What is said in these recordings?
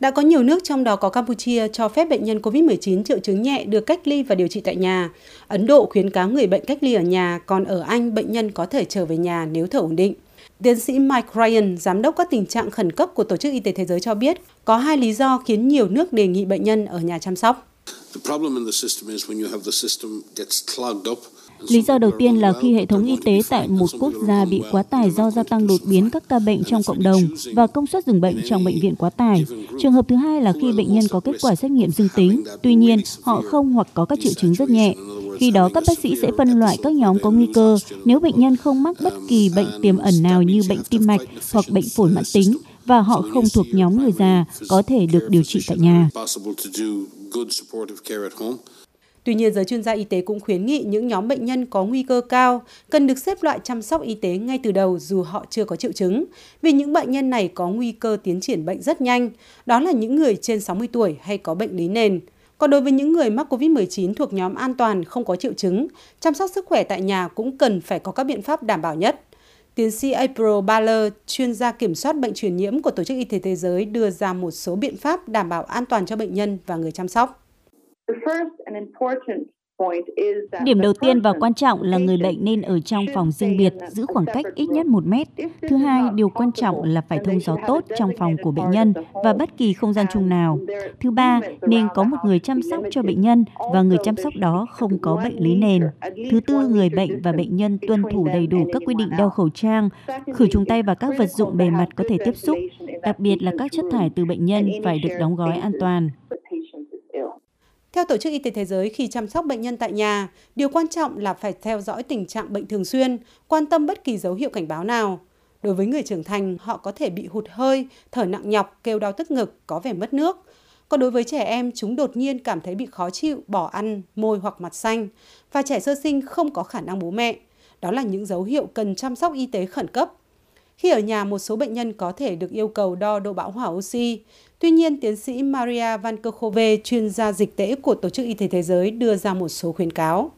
Đã có nhiều nước trong đó có Campuchia cho phép bệnh nhân COVID-19 triệu chứng nhẹ được cách ly và điều trị tại nhà. Ấn Độ khuyến cáo người bệnh cách ly ở nhà, còn ở Anh bệnh nhân có thể trở về nhà nếu thở ổn định. Tiến sĩ Mike Ryan, giám đốc các tình trạng khẩn cấp của Tổ chức Y tế Thế giới cho biết, có hai lý do khiến nhiều nước đề nghị bệnh nhân ở nhà chăm sóc. Lý do đầu tiên là khi hệ thống y tế tại một quốc gia bị quá tải do gia tăng đột biến các ca bệnh trong cộng đồng và công suất giường bệnh trong bệnh viện quá tải. Trường hợp thứ hai là khi bệnh nhân có kết quả xét nghiệm dương tính, tuy nhiên họ không hoặc có các triệu chứng rất nhẹ. Khi đó, các bác sĩ sẽ phân loại các nhóm có nguy cơ nếu bệnh nhân không mắc bất kỳ bệnh tiềm ẩn nào như bệnh tim mạch hoặc bệnh phổi mãn tính và họ không thuộc nhóm người già có thể được điều trị tại nhà. Tuy nhiên, giới chuyên gia y tế cũng khuyến nghị những nhóm bệnh nhân có nguy cơ cao cần được xếp loại chăm sóc y tế ngay từ đầu dù họ chưa có triệu chứng, vì những bệnh nhân này có nguy cơ tiến triển bệnh rất nhanh, đó là những người trên 60 tuổi hay có bệnh lý nền. Còn đối với những người mắc COVID-19 thuộc nhóm an toàn không có triệu chứng, chăm sóc sức khỏe tại nhà cũng cần phải có các biện pháp đảm bảo nhất. Tiến sĩ April Baller, chuyên gia kiểm soát bệnh truyền nhiễm của Tổ chức Y tế Thế giới đưa ra một số biện pháp đảm bảo an toàn cho bệnh nhân và người chăm sóc. Điểm đầu tiên và quan trọng là người bệnh nên ở trong phòng riêng biệt, giữ khoảng cách ít nhất 1 mét. Thứ hai, điều quan trọng là phải thông gió tốt trong phòng của bệnh nhân và bất kỳ không gian chung nào. Thứ ba, nên có một người chăm sóc cho bệnh nhân và người chăm sóc đó không có bệnh lý nền. Thứ tư, người bệnh và bệnh nhân tuân thủ đầy đủ các quy định đeo khẩu trang, khử trùng tay và các vật dụng bề mặt có thể tiếp xúc, đặc biệt là các chất thải từ bệnh nhân phải được đóng gói an toàn. Theo Tổ chức Y tế Thế giới, khi chăm sóc bệnh nhân tại nhà, điều quan trọng là phải theo dõi tình trạng bệnh thường xuyên, quan tâm bất kỳ dấu hiệu cảnh báo nào. Đối với người trưởng thành, họ có thể bị hụt hơi, thở nặng nhọc, kêu đau tức ngực, có vẻ mất nước. Còn đối với trẻ em, chúng đột nhiên cảm thấy bị khó chịu, bỏ ăn, môi hoặc mặt xanh. Và trẻ sơ sinh không có khả năng bố mẹ. Đó là những dấu hiệu cần chăm sóc y tế khẩn cấp. Khi ở nhà, một số bệnh nhân có thể được yêu cầu đo độ bão hỏa oxy. Tuy nhiên, tiến sĩ Maria Van Kerkhove, chuyên gia dịch tễ của Tổ chức Y tế Thế giới, đưa ra một số khuyến cáo.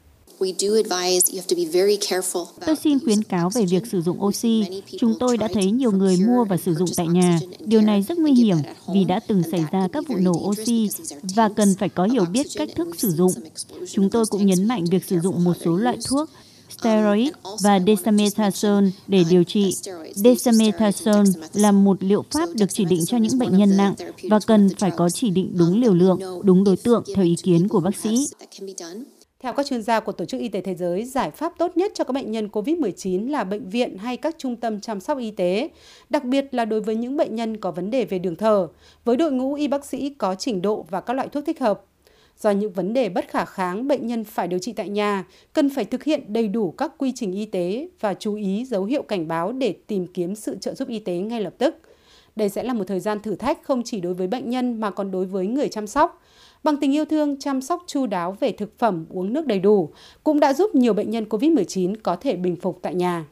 Tôi xin khuyến cáo về việc sử dụng oxy. Chúng tôi đã thấy nhiều người mua và sử dụng tại nhà. Điều này rất nguy hiểm vì đã từng xảy ra các vụ nổ oxy và cần phải có hiểu biết cách thức sử dụng. Chúng tôi cũng nhấn mạnh việc sử dụng một số loại thuốc steroid và dexamethasone để điều trị. Dexamethasone là một liệu pháp được chỉ định cho những bệnh nhân nặng và cần phải có chỉ định đúng liều lượng, đúng đối tượng theo ý kiến của bác sĩ. Theo các chuyên gia của Tổ chức Y tế Thế giới, giải pháp tốt nhất cho các bệnh nhân COVID-19 là bệnh viện hay các trung tâm chăm sóc y tế, đặc biệt là đối với những bệnh nhân có vấn đề về đường thở, với đội ngũ y bác sĩ có trình độ và các loại thuốc thích hợp. Do những vấn đề bất khả kháng, bệnh nhân phải điều trị tại nhà, cần phải thực hiện đầy đủ các quy trình y tế và chú ý dấu hiệu cảnh báo để tìm kiếm sự trợ giúp y tế ngay lập tức. Đây sẽ là một thời gian thử thách không chỉ đối với bệnh nhân mà còn đối với người chăm sóc. Bằng tình yêu thương, chăm sóc chu đáo về thực phẩm, uống nước đầy đủ cũng đã giúp nhiều bệnh nhân COVID-19 có thể bình phục tại nhà.